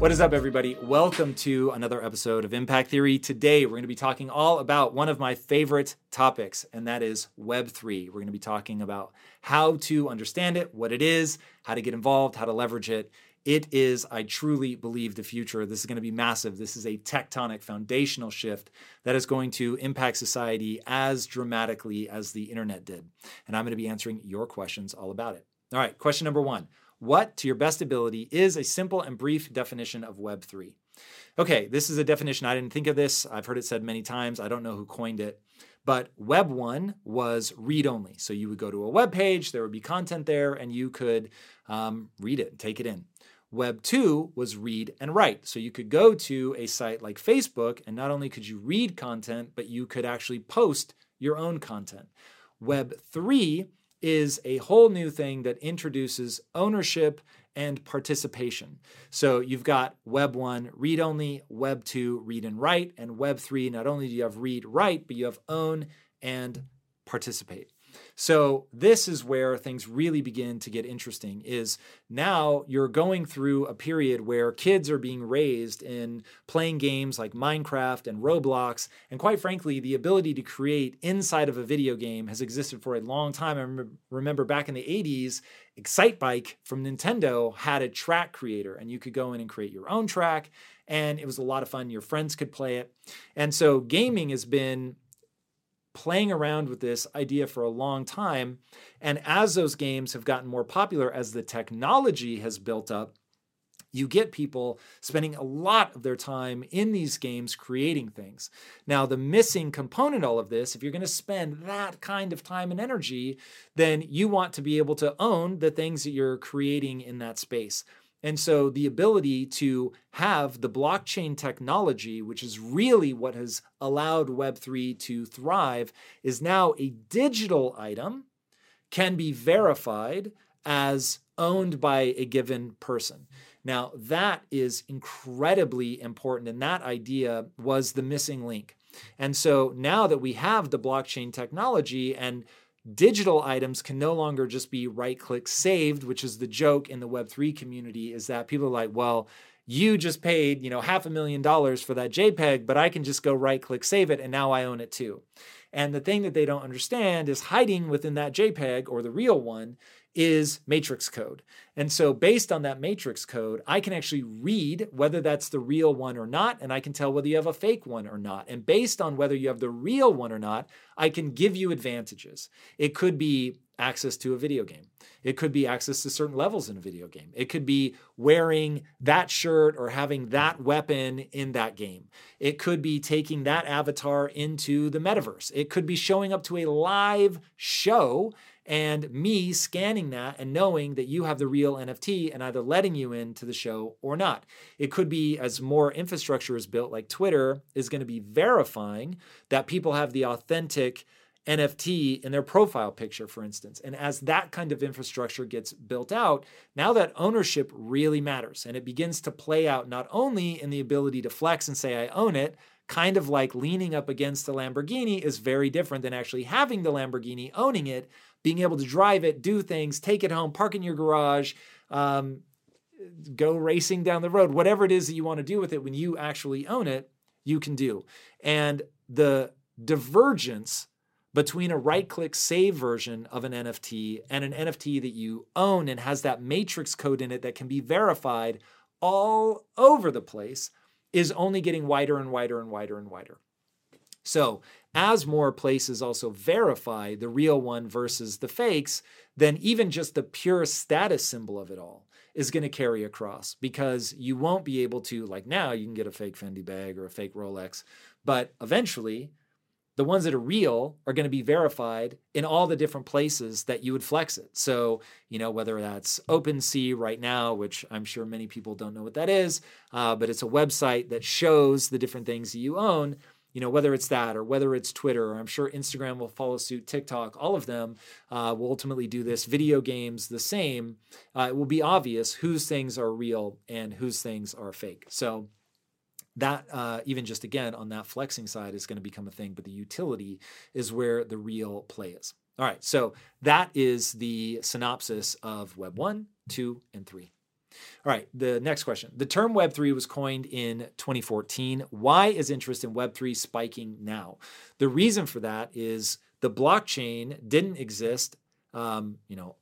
What is up, everybody? Welcome to another episode of Impact Theory. Today, we're going to be talking all about one of my favorite topics, and that is Web3. We're going to be talking about how to understand it, what it is, how to get involved, how to leverage it. It is, I truly believe, the future. This is going to be massive. This is a tectonic, foundational shift that is going to impact society as dramatically as the internet did. And I'm going to be answering your questions all about it. All right, question number one what, to your best ability, is a simple and brief definition of Web3? Okay, this is a definition. I didn't think of this. I've heard it said many times. I don't know who coined it. But Web 1 was read only. So you would go to a web page, there would be content there, and you could um, read it, take it in. Web 2 was read and write. So you could go to a site like Facebook, and not only could you read content, but you could actually post your own content. Web 3 is a whole new thing that introduces ownership and participation. So you've got Web 1 read only, Web 2 read and write, and Web 3 not only do you have read write, but you have own and participate. So this is where things really begin to get interesting is now you're going through a period where kids are being raised in playing games like Minecraft and Roblox and quite frankly the ability to create inside of a video game has existed for a long time. I remember, back in the 80s Excitebike from Nintendo had a track creator and you could go in and create your own track and it was a lot of fun your friends could play it. And so gaming has been playing around with this idea for a long time. And as those games have gotten more popular, as the technology has built up, you get people spending a lot of their time in these games creating things. Now, the missing component all of this, if you're going to spend that kind of time and energy, then you want to be able to own the things that you're creating in that space. And so the ability to have the blockchain technology, which is really what has allowed Web3 to thrive, is now a digital item, can be verified as owned by a given person. Now, that is incredibly important. And that idea was the missing link. And so now that we have the blockchain technology and digital items can no longer just be right click saved which is the joke in the web3 community is that people are like well you just paid you know half a million dollars for that jpeg but i can just go right click save it and now i own it too. And the thing that they don't understand is hiding within that jpeg or the real one is matrix code. And so, based on that matrix code, I can actually read whether that's the real one or not, and I can tell whether you have a fake one or not. And based on whether you have the real one or not, I can give you advantages. It could be access to a video game. It could be access to certain levels in a video game. It could be wearing that shirt or having that weapon in that game. It could be taking that avatar into the metaverse. It could be showing up to a live show and me scanning that and knowing that you have the real NFT and either letting you into the show or not. It could be as more infrastructure is built, like Twitter is going to be verifying that people have the authentic NFT in their profile picture, for instance. And as that kind of infrastructure gets built out, now that ownership really matters. And it begins to play out not only in the ability to flex and say, I own it, kind of like leaning up against the Lamborghini is very different than actually having the Lamborghini, owning it, being able to drive it, do things, take it home, park in your garage, um, go racing down the road, whatever it is that you want to do with it when you actually own it, you can do. And the divergence between a right click save version of an NFT and an NFT that you own and has that matrix code in it that can be verified all over the place is only getting wider and wider and wider and wider. So, as more places also verify the real one versus the fakes, then even just the pure status symbol of it all is going to carry across because you won't be able to, like now, you can get a fake Fendi bag or a fake Rolex, but eventually the ones that are real are going to be verified in all the different places that you would flex it. So, you know, whether that's OpenSea right now, which I'm sure many people don't know what that is, uh, but it's a website that shows the different things that you own. You know, whether it's that or whether it's Twitter, or I'm sure Instagram will follow suit, TikTok, all of them uh, will ultimately do this. Video games, the same. Uh, it will be obvious whose things are real and whose things are fake. So, that uh, even just again on that flexing side is going to become a thing but the utility is where the real play is all right so that is the synopsis of web 1 2 and 3 all right, the next question. The term Web3 was coined in 2014. Why is interest in Web3 spiking now? The reason for that is the blockchain didn't exist, um, you know,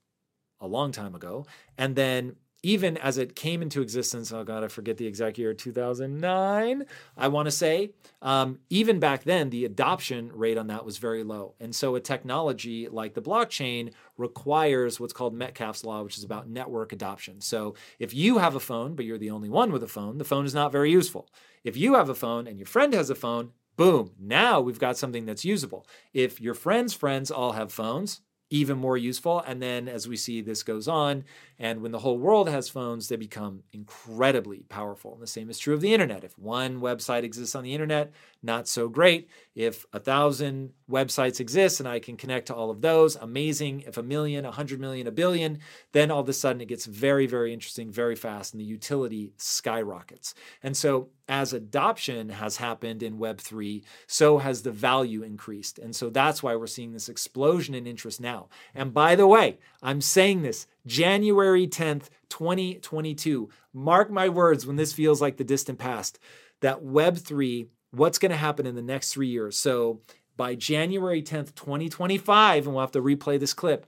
a long time ago. And then even as it came into existence, oh God, I forget the exact year, 2009, I want to say, um, even back then, the adoption rate on that was very low. And so a technology like the blockchain requires what's called Metcalfe's Law, which is about network adoption. So if you have a phone, but you're the only one with a phone, the phone is not very useful. If you have a phone and your friend has a phone, boom, now we've got something that's usable. If your friend's friends all have phones, even more useful. And then as we see this goes on, and when the whole world has phones, they become incredibly powerful. And the same is true of the internet. If one website exists on the internet, not so great. If a thousand websites exist and I can connect to all of those, amazing. If a million, a hundred million, a billion, then all of a sudden it gets very, very interesting very fast and the utility skyrockets. And so as adoption has happened in Web3, so has the value increased. And so that's why we're seeing this explosion in interest now. And by the way, I'm saying this January 10th, 2022. Mark my words when this feels like the distant past, that Web3 what's going to happen in the next three years. So by January 10th, 2025, and we'll have to replay this clip,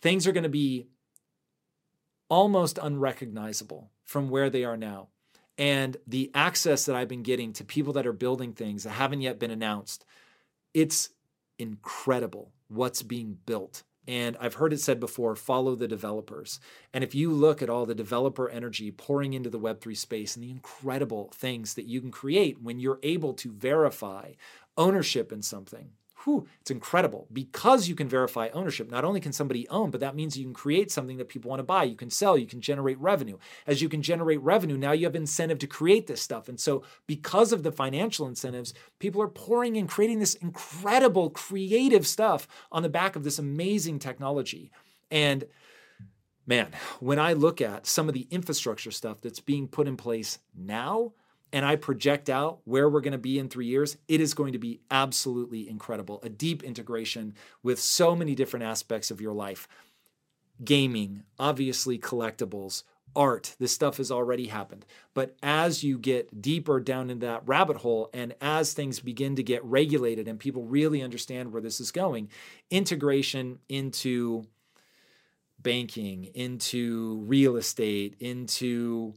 things are going to be almost unrecognizable from where they are now. And the access that I've been getting to people that are building things that haven't yet been announced, it's incredible what's being built. And I've heard it said before follow the developers. And if you look at all the developer energy pouring into the Web3 space and the incredible things that you can create when you're able to verify ownership in something, whew, it's incredible because you can verify ownership. Not only can somebody own, but that means you can create something that people want to buy. You can sell, you can generate revenue. As you can generate revenue, now you have incentive to create this stuff. And so, because of the financial incentives, people are pouring and creating this incredible creative stuff on the back of this amazing technology. And man, when I look at some of the infrastructure stuff that's being put in place now, and I project out where we're going to be in three years, it is going to be absolutely incredible. A deep integration with so many different aspects of your life gaming, obviously, collectibles, art. This stuff has already happened. But as you get deeper down in that rabbit hole and as things begin to get regulated and people really understand where this is going, integration into banking, into real estate, into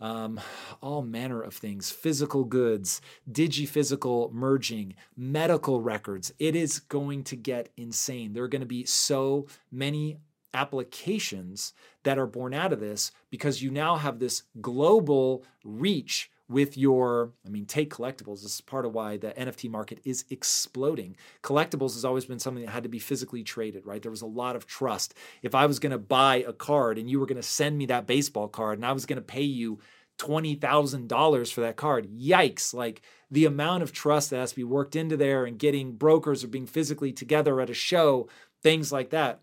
um, all manner of things physical goods, digiphysical merging, medical records. It is going to get insane. There are going to be so many applications that are born out of this because you now have this global reach with your, I mean, take collectibles. This is part of why the NFT market is exploding. Collectibles has always been something that had to be physically traded, right? There was a lot of trust. If I was going to buy a card and you were going to send me that baseball card and I was going to pay you $20,000 for that card, yikes. Like the amount of trust that has to be worked into there and getting brokers or being physically together at a show, things like that.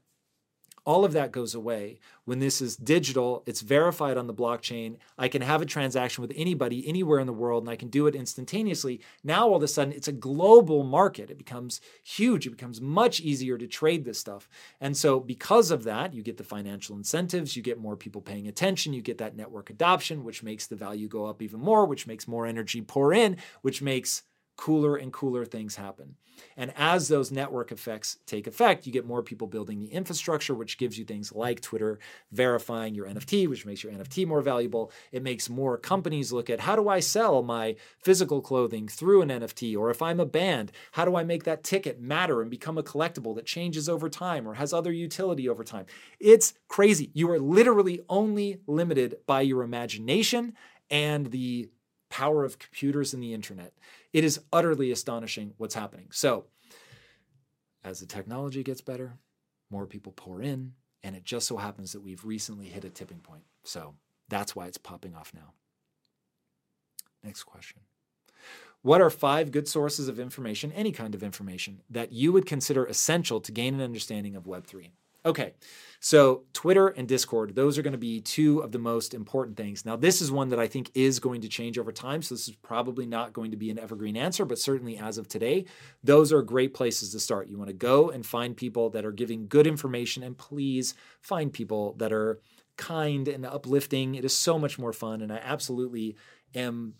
All of that goes away when this is digital, it's verified on the blockchain. I can have a transaction with anybody anywhere in the world and I can do it instantaneously. Now, all of a sudden, it's a global market. It becomes huge. It becomes much easier to trade this stuff. And so, because of that, you get the financial incentives, you get more people paying attention, you get that network adoption, which makes the value go up even more, which makes more energy pour in, which makes cooler and cooler things happen. And as those network effects take effect, you get more people building the infrastructure, which gives you things like Twitter verifying your NFT, which makes your NFT more valuable. It makes more companies look at how do I sell my physical clothing through an NFT? Or if I'm a band, how do I make that ticket matter and become a collectible that changes over time or has other utility over time? It's crazy. You are literally only limited by your imagination and the power of computers and the internet. It is utterly astonishing what's happening. So, as the technology gets better, more people pour in, and it just so happens that we've recently hit a tipping point. So, that's why it's popping off now. Next question. What are five good sources of information, any kind of information, that you would consider essential to gain an understanding of Web3? Okay, so Twitter and Discord, those are going to be two of the most important things. Now, this is one that I think is going to change over time. So, this is probably not going to be an evergreen answer, but certainly as of today, those are great places to start. You want to go and find people that are giving good information, and please find people that are kind and uplifting. It is so much more fun, and I absolutely am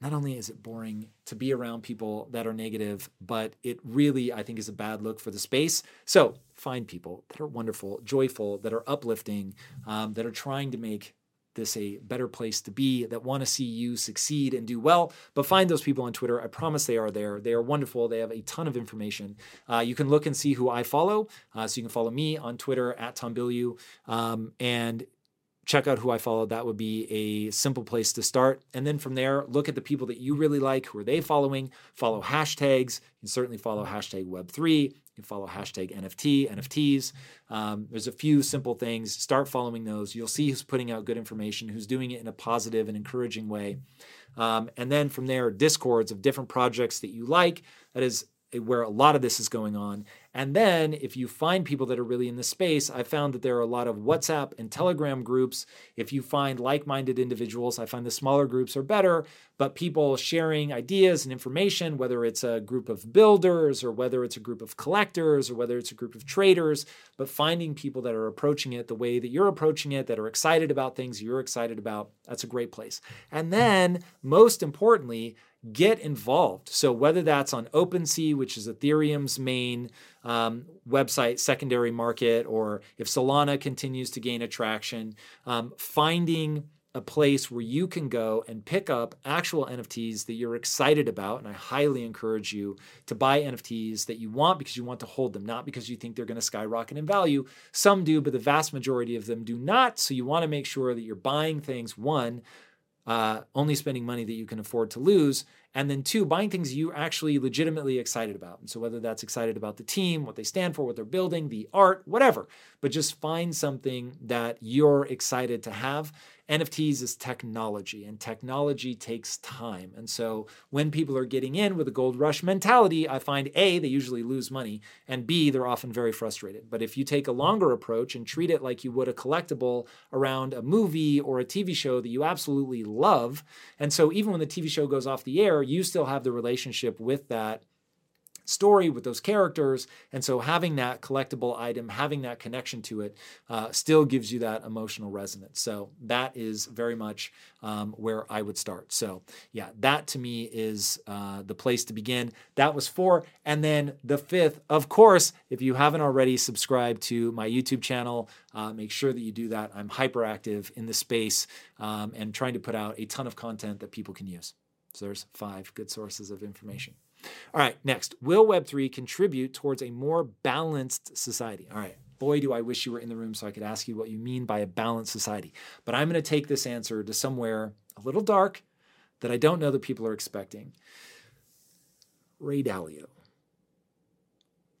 not only is it boring to be around people that are negative, but it really, I think, is a bad look for the space. So find people that are wonderful, joyful, that are uplifting, um, that are trying to make this a better place to be, that want to see you succeed and do well. But find those people on Twitter. I promise they are there. They are wonderful. They have a ton of information. Uh, you can look and see who I follow. Uh, so you can follow me on Twitter at Tom Bilyeu. Um, and check out who I follow. That would be a simple place to start. And then from there, look at the people that you really like. Who are they following? Follow hashtags. You can certainly follow hashtag Web3. You can follow hashtag NFT, NFTs. Um, there's a few simple things. Start following those. You'll see who's putting out good information, who's doing it in a positive and encouraging way. Um, and then from there, discords of different projects that you like. That is where a lot of this is going on. And then if you find people that are really in the space, I found that there are a lot of WhatsApp and Telegram groups. If you find like minded individuals, I find the smaller groups are better, but people sharing ideas and information, whether it's a group of builders or whether it's a group of collectors or whether it's a group of traders, but finding people that are approaching it the way that you're approaching it, that are excited about things you're excited about, that's a great place. And then, most importantly, get involved. So, whether that's on OpenSea, which is Ethereum's main um, website secondary market, or if Solana continues to gain attraction, um, finding a place where you can go and pick up actual NFTs that you're excited about. And I highly encourage you to buy NFTs that you want because you want to hold them, not because you think they're going to skyrocket in value. Some do, but the vast majority of them do not. So you want to make sure that you're buying things, one, uh, only spending money that you can afford to lose, and then two, buying things you're actually legitimately excited about. And so whether that's excited about the team, what they stand for, what they're building, the art, whatever, but just find something that you're excited to have NFTs is technology, and technology takes time. And so when people are getting in with a gold rush mentality, I find A, they usually lose money, and B, they're often very frustrated. But if you take a longer approach and treat it like you would a collectible around a movie or a TV show that you absolutely love, and so even when the TV show goes off the air, you still have the relationship with that story with those characters. And so having that collectible item, having that connection to it, uh, still gives you that emotional resonance. So that is very much um, where I would start. So yeah, that to me is uh, the place to begin. That was four. And then the fifth, of course, if you haven't already subscribed to my YouTube channel, uh, make sure that you do that. I'm hyperactive in the space um, and trying to put out a ton of content that people can use. So there's five good sources of information. All right, next. Will Web3 contribute towards a more balanced society? All right, boy, do I wish you were in the room so I could ask you what you mean by a balanced society. But I'm going to take this answer to somewhere a little dark that I don't know that people are expecting. Ray Dalio,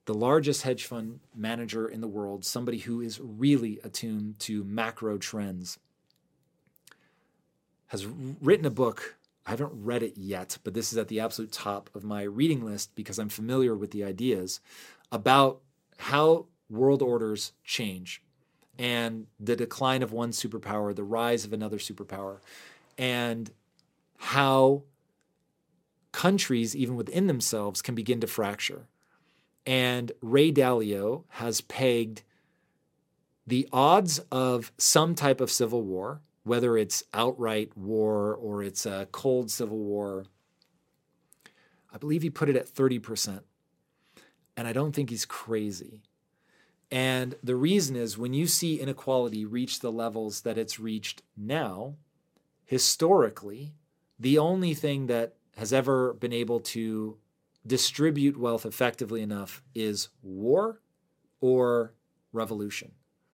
the largest hedge fund manager in the world, somebody who is really attuned to macro trends, has written a book I haven't read it yet, but this is at the absolute top of my reading list because I'm familiar with the ideas about how world orders change and the decline of one superpower, the rise of another superpower, and how countries, even within themselves, can begin to fracture. And Ray Dalio has pegged the odds of some type of civil war whether it's outright war or it's a cold civil war, I believe he put it at 30%. And I don't think he's crazy. And the reason is when you see inequality reach the levels that it's reached now, historically, the only thing that has ever been able to distribute wealth effectively enough is war or revolution.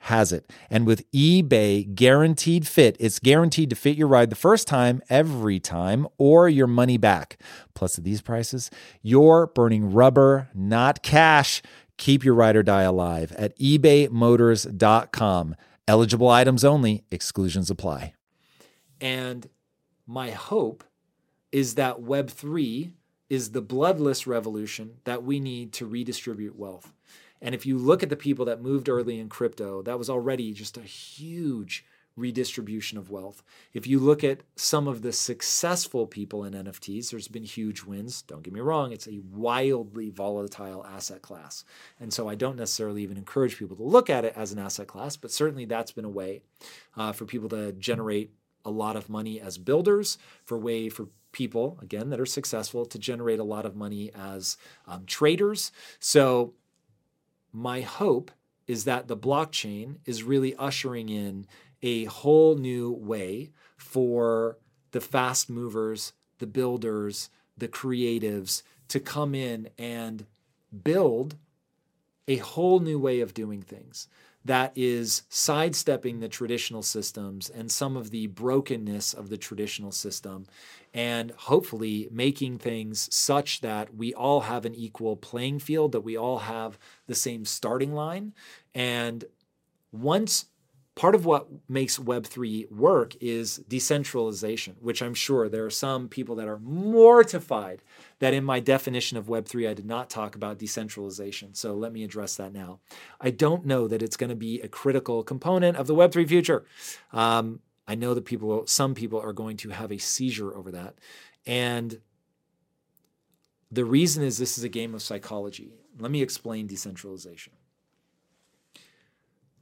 has it. And with eBay guaranteed fit, it's guaranteed to fit your ride the first time, every time, or your money back. Plus, at these prices, you're burning rubber, not cash. Keep your ride or die alive at ebaymotors.com. Eligible items only, exclusions apply. And my hope is that Web3 is the bloodless revolution that we need to redistribute wealth. And if you look at the people that moved early in crypto, that was already just a huge redistribution of wealth. If you look at some of the successful people in NFTs, there's been huge wins. Don't get me wrong, it's a wildly volatile asset class. And so I don't necessarily even encourage people to look at it as an asset class, but certainly that's been a way uh, for people to generate a lot of money as builders, for way for people again that are successful to generate a lot of money as um, traders. So my hope is that the blockchain is really ushering in a whole new way for the fast movers, the builders, the creatives to come in and build a whole new way of doing things that is sidestepping the traditional systems and some of the brokenness of the traditional system and hopefully making things such that we all have an equal playing field, that we all have the same starting line. And once part of what makes Web3 work is decentralization, which I'm sure there are some people that are mortified that in my definition of Web3, I did not talk about decentralization. So let me address that now. I don't know that it's going to be a critical component of the Web3 future. Um, I know that people, some people are going to have a seizure over that. And the reason is this is a game of psychology. Let me explain decentralization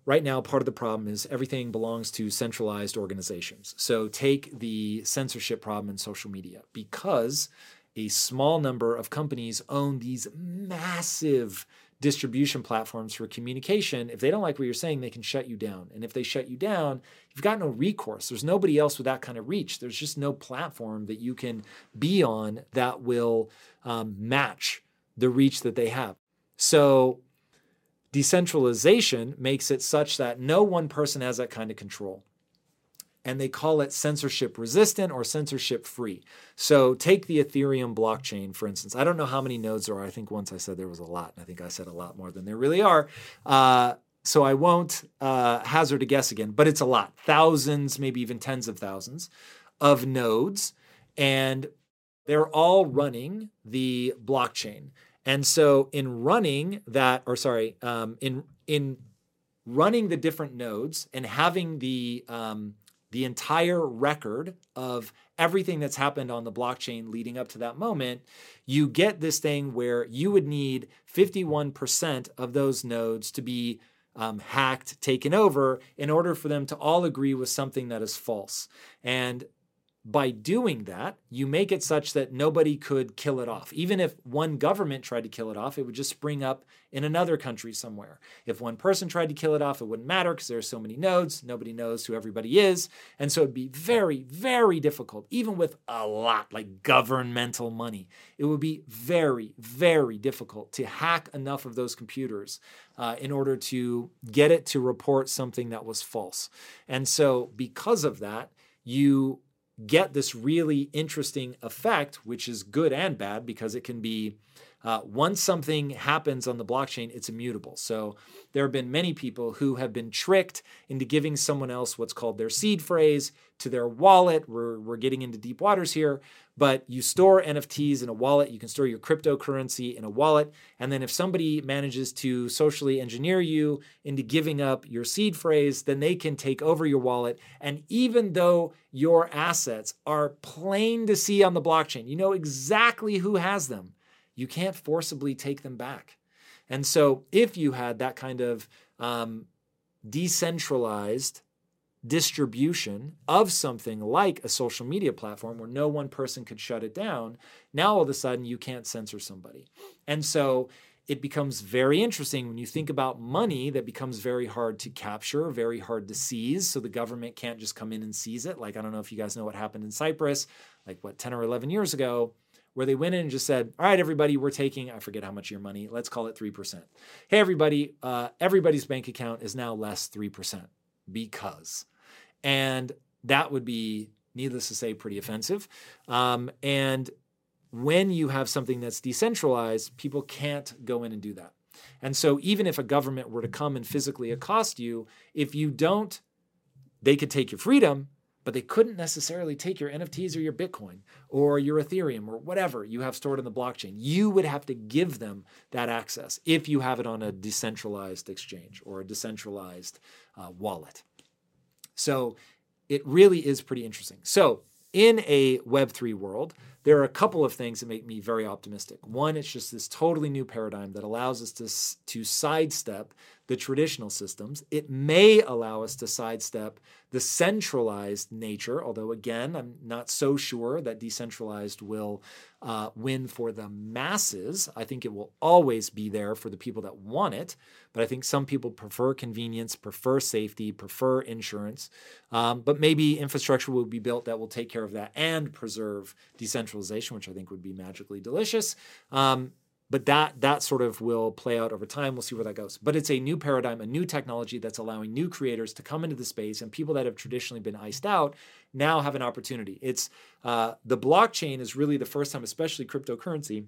right now, part of the problem is everything belongs to centralized organizations. So take the censorship problem in social media because a small number of companies own these massive distribution platforms for communication. If they don't like what you're saying, they can shut you down. And if they shut you down, you've got no recourse. There's nobody else with that kind of reach. There's just no platform that you can be on that will um, match the reach that they have. So Decentralization makes it such that no one person has that kind of control. And they call it censorship resistant or censorship free. So take the Ethereum blockchain, for instance. I don't know how many nodes there are. I think once I said there was a lot. And I think I said a lot more than there really are. Uh, so I won't uh, hazard a guess again, but it's a lot thousands, maybe even tens of thousands of nodes. And they're all running the blockchain. And so in running that, or sorry, um, in in running the different nodes and having the um, the entire record of everything that's happened on the blockchain leading up to that moment, you get this thing where you would need 51% of those nodes to be um, hacked, taken over, in order for them to all agree with something that is false. And by doing that, you make it such that nobody could kill it off. Even if one government tried to kill it off, it would just spring up in another country somewhere. If one person tried to kill it off, it wouldn't matter because there are so many nodes. Nobody knows who everybody is. And so it'd be very, very difficult, even with a lot like governmental money. It would be very, very difficult to hack enough of those computers uh, in order to get it to report something that was false. And so, because of that, you get this really interesting effect, which is good and bad because it can be uh, once something happens on the blockchain, it's immutable. So there have been many people who have been tricked into giving someone else what's called their seed phrase to their wallet. We're, we're getting into deep waters here, but you store NFTs in a wallet. You can store your cryptocurrency in a wallet. And then if somebody manages to socially engineer you into giving up your seed phrase, then they can take over your wallet. And even though your assets are plain to see on the blockchain, you know exactly who has them you can't forcibly take them back. And so, if you had that kind of um, decentralized distribution of something like a social media platform where no one person could shut it down, now all of a sudden you can't censor somebody. And so, it becomes very interesting when you think about money that becomes very hard to capture, very hard to seize. So the government can't just come in and seize it. Like, I don't know if you guys know what happened in Cyprus, like what, 10 or 11 years ago where they went in and just said, all right, everybody, we're taking, I forget how much your money, let's call it 3%. Hey, everybody, uh, everybody's bank account is now less 3% because. And that would be, needless to say, pretty offensive. Um, and when you have something that's decentralized, people can't go in and do that. And so, even if a government were to come and physically accost you, if you don't, they could take your freedom, but they couldn't necessarily take your NFTs or your Bitcoin or your Ethereum or whatever you have stored in the blockchain. You would have to give them that access if you have it on a decentralized exchange or a decentralized uh, wallet. So it really is pretty interesting. So, in a Web3 world, there are a couple of things that make me very optimistic. One, it's just this totally new paradigm that allows us to, to sidestep the traditional systems. It may allow us to sidestep the centralized nature, although, again, I'm not so sure that decentralized will uh, win for the masses. I think it will always be there for the people that want it, but I think some people prefer convenience, prefer safety, prefer insurance. Um, but maybe infrastructure will be built that will take care of that and preserve decentralization, which I think would be magically delicious. Um, but that that sort of will play out over time. We'll see where that goes. But it's a new paradigm, a new technology that's allowing new creators to come into the space, and people that have traditionally been iced out now have an opportunity. It's uh, the blockchain is really the first time, especially cryptocurrency,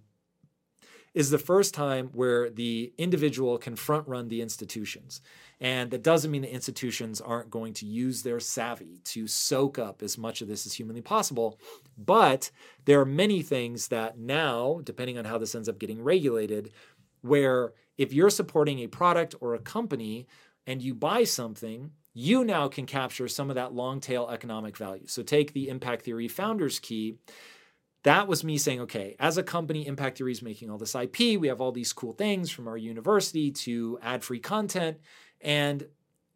is the first time where the individual can front run the institutions. And that doesn't mean the institutions aren't going to use their savvy to soak up as much of this as humanly possible. But there are many things that now, depending on how this ends up getting regulated, where if you're supporting a product or a company and you buy something, you now can capture some of that long tail economic value. So take the impact theory founders key that was me saying, okay, as a company, Impact Theory is making all this IP. We have all these cool things from our university to ad free content. And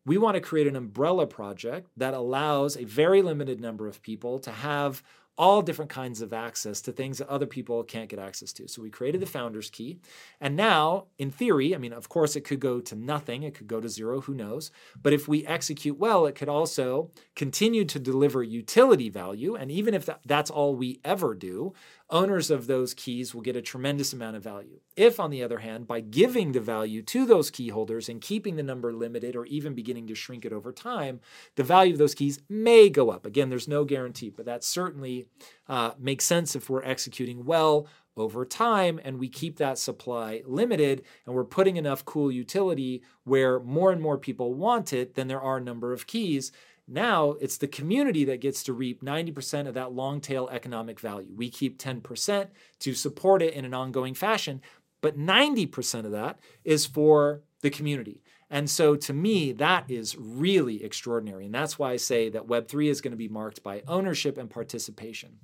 we want to create an umbrella project that allows a very limited number of people to have all different kinds of access to things that other people can't get access to. So we created the founder's key. And now, in theory, I mean, of course, it could go to nothing, it could go to zero, who knows. But if we execute well, it could also continue to deliver utility value. And even if that's all we ever do, owners of those keys will get a tremendous amount of value. If, on the other hand, by giving the value to those key holders and keeping the number limited or even beginning to shrink it over time, the value of those keys may go up. Again, there's no guarantee, but that certainly uh, makes sense if we're executing well over time and we keep that supply limited and we're putting enough cool utility where more and more people want it than there are number of keys now it's the community that gets to reap 90% of that long tail economic value. We keep 10% to support it in an ongoing fashion, but 90% of that is for the community. And so to me, that is really extraordinary. And that's why I say that Web3 is going to be marked by ownership and participation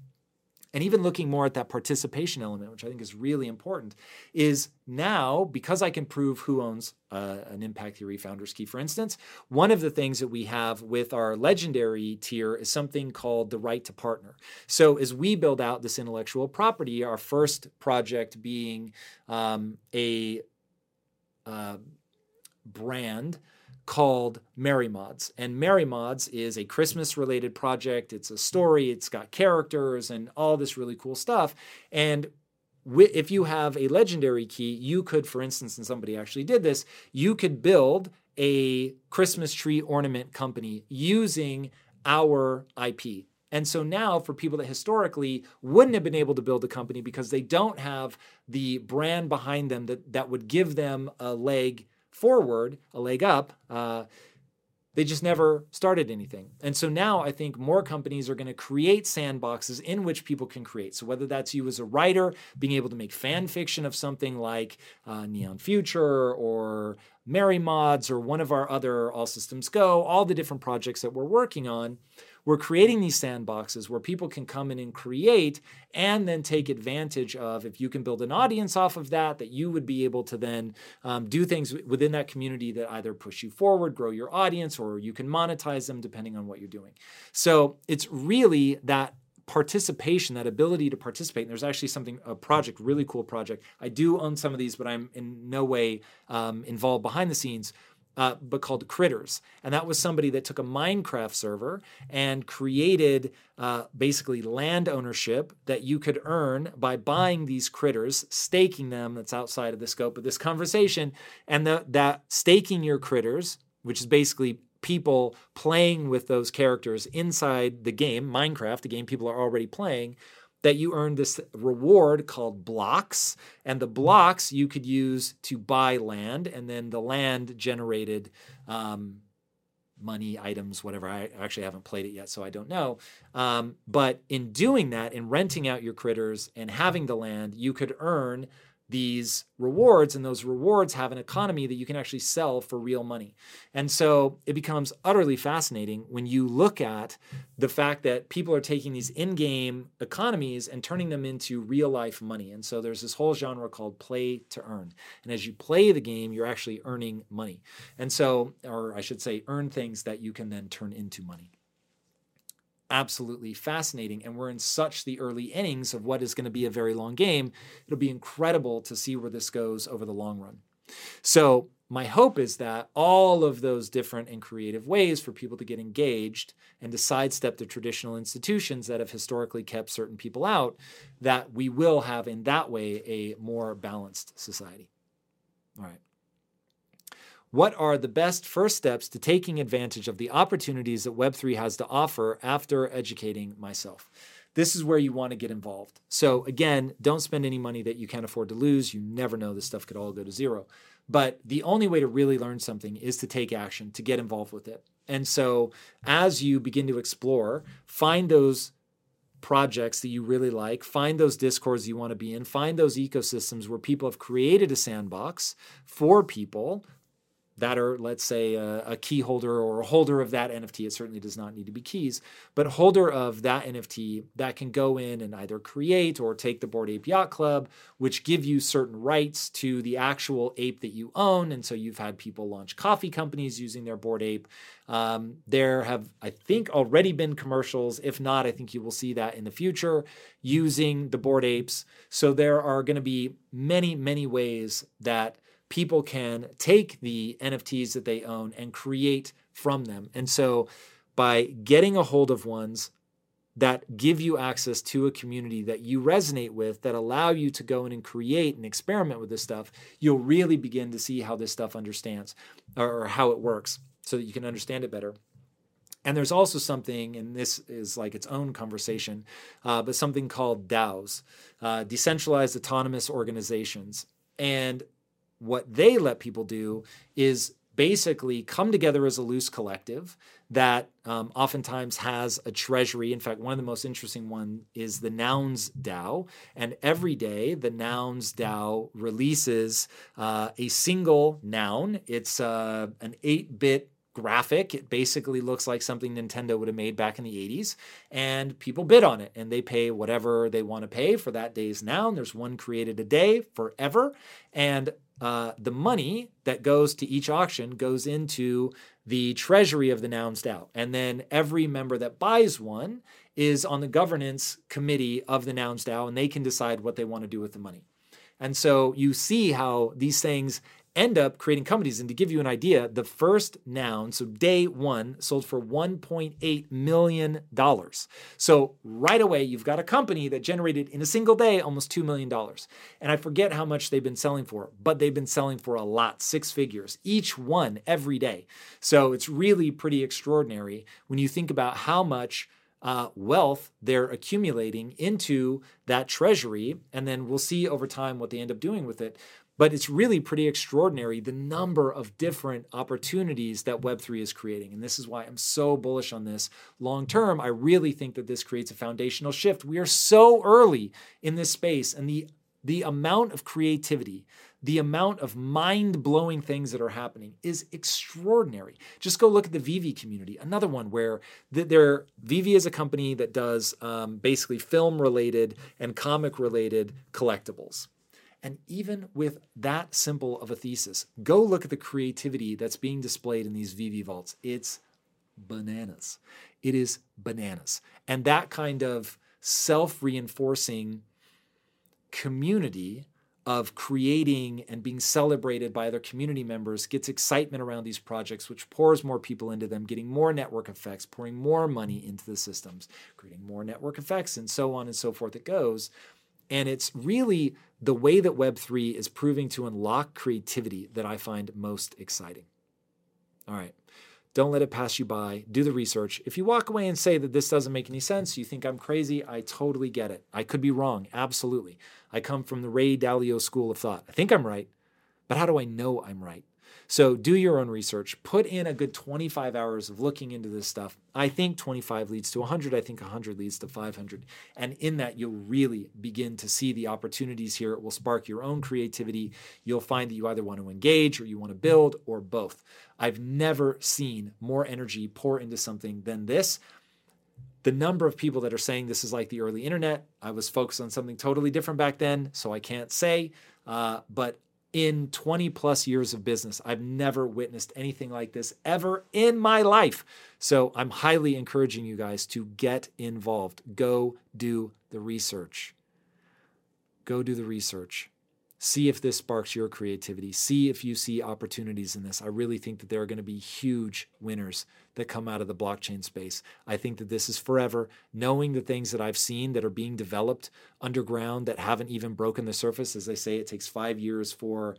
and even looking more at that participation element, which I think is really important, is now because I can prove who owns uh, an impact theory founders key, for instance, one of the things that we have with our legendary tier is something called the right to partner. So as we build out this intellectual property, our first project being um, a uh, brand called Merry Modz. And Merry Modz is a Christmas related project. It's a story, it's got characters and all this really cool stuff. And if you have a legendary key, you could, for instance, and somebody actually did this, you could build a Christmas tree ornament company using our IP. And so now, for people that historically wouldn't have been able to build a company because they don't have the brand behind them that, that would give them a leg forward, a leg up, uh, they just never started anything. And so now I think more companies are going to create sandboxes in which people can create. So whether that's you as a writer being able to make fan fiction of something like uh, Neon Future or Merry Modz or one of our other All Systems Go, all the different projects that we're working on, we're creating these sandboxes where people can come in and create and then take advantage of if you can build an audience off of that that you would be able to then um, do things within that community that either push you forward grow your audience or you can monetize them depending on what you're doing so it's really that participation, that ability to participate. And there's actually something, a project, really cool project. I do own some of these, but I'm in no way um, involved behind the scenes uh, but called Critterz. And that was somebody that took a Minecraft server and created uh, basically land ownership that you could earn by buying these critters, staking them. That's outside of the scope of this conversation. And the, that staking your critters, which is basically people playing with those characters inside the game, Minecraft, the game people are already playing, that you earn this reward called blocks. And the blocks you could use to buy land, and then the land generated um, money, items, whatever. I actually haven't played it yet, so I don't know. Um, but in doing that, in renting out your critters and having the land, you could earn these rewards, and those rewards have an economy that you can actually sell for real money. And so it becomes utterly fascinating when you look at the fact that people are taking these in game economies and turning them into real life money. And so there's this whole genre called play to earn. And as you play the game, you're actually earning money. And so, or I should say, earn things that you can then turn into money absolutely fascinating. And we're in such the early innings of what is going to be a very long game. It'll be incredible to see where this goes over the long run. So, my hope is that all of those different and creative ways for people to get engaged and to sidestep the traditional institutions that have historically kept certain people out, that we will have in that way a more balanced society. All right. What are the best first steps to taking advantage of the opportunities that Web3 has to offer after educating myself? This is where you want to get involved. So, again, don't spend any money that you can't afford to lose. You never know, this stuff could all go to zero. But the only way to really learn something is to take action, to get involved with it. And so, as you begin to explore, find those projects that you really like, find those discords you want to be in, find those ecosystems where people have created a sandbox for people that are, let's say, a, a, key holder or a holder of that NFT. It certainly does not need to be keys, but holder of that NFT that can go in and either create or take the Bored Ape Yacht Club, which give you certain rights to the actual ape that you own. And so you've had people launch coffee companies using their Bored Ape. Um, there have, I think, already been commercials. If not, I think you will see that in the future using the Bored Apes. So there are going to be many, many ways that people can take the NFTs that they own and create from them. And so by getting a hold of ones that give you access to a community that you resonate with, that allow you to go in and create and experiment with this stuff, you'll really begin to see how this stuff understands or how it works so that you can understand it better. And there's also something, and this is like its own conversation, uh, but something called DAOs, uh, decentralized autonomous organizations. And what they let people do is basically come together as a loose collective that um, oftentimes has a treasury. In fact, one of the most interesting one is the Nouns DAO, and every day the Nouns DAO releases uh, a single noun. It's uh, an eight-bit graphic. It basically looks like something Nintendo would have made back in the 80s. And people bid on it and they pay whatever they want to pay for that day's noun. There's one created a day forever. And uh, the money that goes to each auction goes into the treasury of the Nouns DAO. And then every member that buys one is on the governance committee of the Nouns DAO, and they can decide what they want to do with the money. And so you see how these things end up creating companies. And to give you an idea, the first noun, so day one, sold for $1.8 million. So right away, you've got a company that generated in a single day almost $2 million. And I forget how much they've been selling for, but they've been selling for a lot, six figures, each one every day. So it's really pretty extraordinary when you think about how much. Uh, wealth they're accumulating into that treasury. And then we'll see over time what they end up doing with it. But it's really pretty extraordinary the number of different opportunities that Web3 is creating. And this is why I'm so bullish on this. Long term, I really think that this creates a foundational shift. We are so early in this space, and the, the amount of creativity, the amount of mind blowing things that are happening is extraordinary. Just go look at the VeVe community, another one where there, VeVe is a company that does um, basically film related and comic related collectibles. And even with that simple of a thesis, go look at the creativity that's being displayed in these VeVe vaults. It's bananas. It is bananas. And that kind of self reinforcing community of creating and being celebrated by other community members gets excitement around these projects, which pours more people into them, getting more network effects, pouring more money into the systems, creating more network effects, and so on and so forth. It goes. And it's really the way that Web3 is proving to unlock creativity that I find most exciting. All right. Don't let it pass you by. Do the research. If you walk away and say that this doesn't make any sense, you think I'm crazy, I totally get it. I could be wrong. Absolutely. I come from the Ray Dalio school of thought. I think I'm right, but how do I know I'm right? So do your own research. Put in a good 25 hours of looking into this stuff. I think 25 leads to 100. I think 100 leads to 500. And in that, you'll really begin to see the opportunities here. It will spark your own creativity. You'll find that you either want to engage or you want to build or both. I've never seen more energy pour into something than this the number of people that are saying this is like the early internet. I was focused on something totally different back then, so I can't say. Uh, but in 20 plus years of business. I've never witnessed anything like this ever in my life. So I'm highly encouraging you guys to get involved. Go do the research. Go do the research. See if this sparks your creativity. See if you see opportunities in this. I really think that there are going to be huge winners that come out of the blockchain space. I think that this is forever. Knowing the things that I've seen that are being developed underground that haven't even broken the surface, as they say, it takes five years for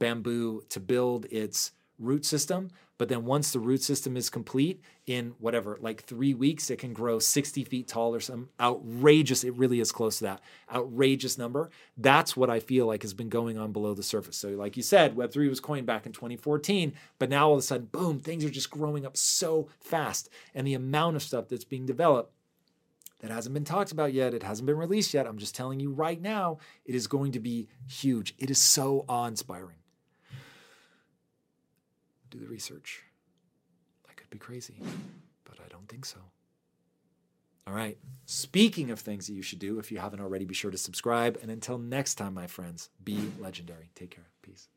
bamboo to build its root system. But then once the root system is complete, in whatever, like three weeks, it can grow 60 feet tall or some outrageous, it really is close to that, outrageous number. That's what I feel like has been going on below the surface. So, like you said, Web3 was coined back in 2014, but now all of a sudden, boom, things are just growing up so fast. And the amount of stuff that's being developed that hasn't been talked about yet. It hasn't been released yet. I'm just telling you right now, it is going to be huge. It is so awe inspiring do the research. I could be crazy, but I don't think so. All right. Speaking of things that you should do, if you haven't already, be sure to subscribe. And until next time, my friends, be legendary. Take care. Peace.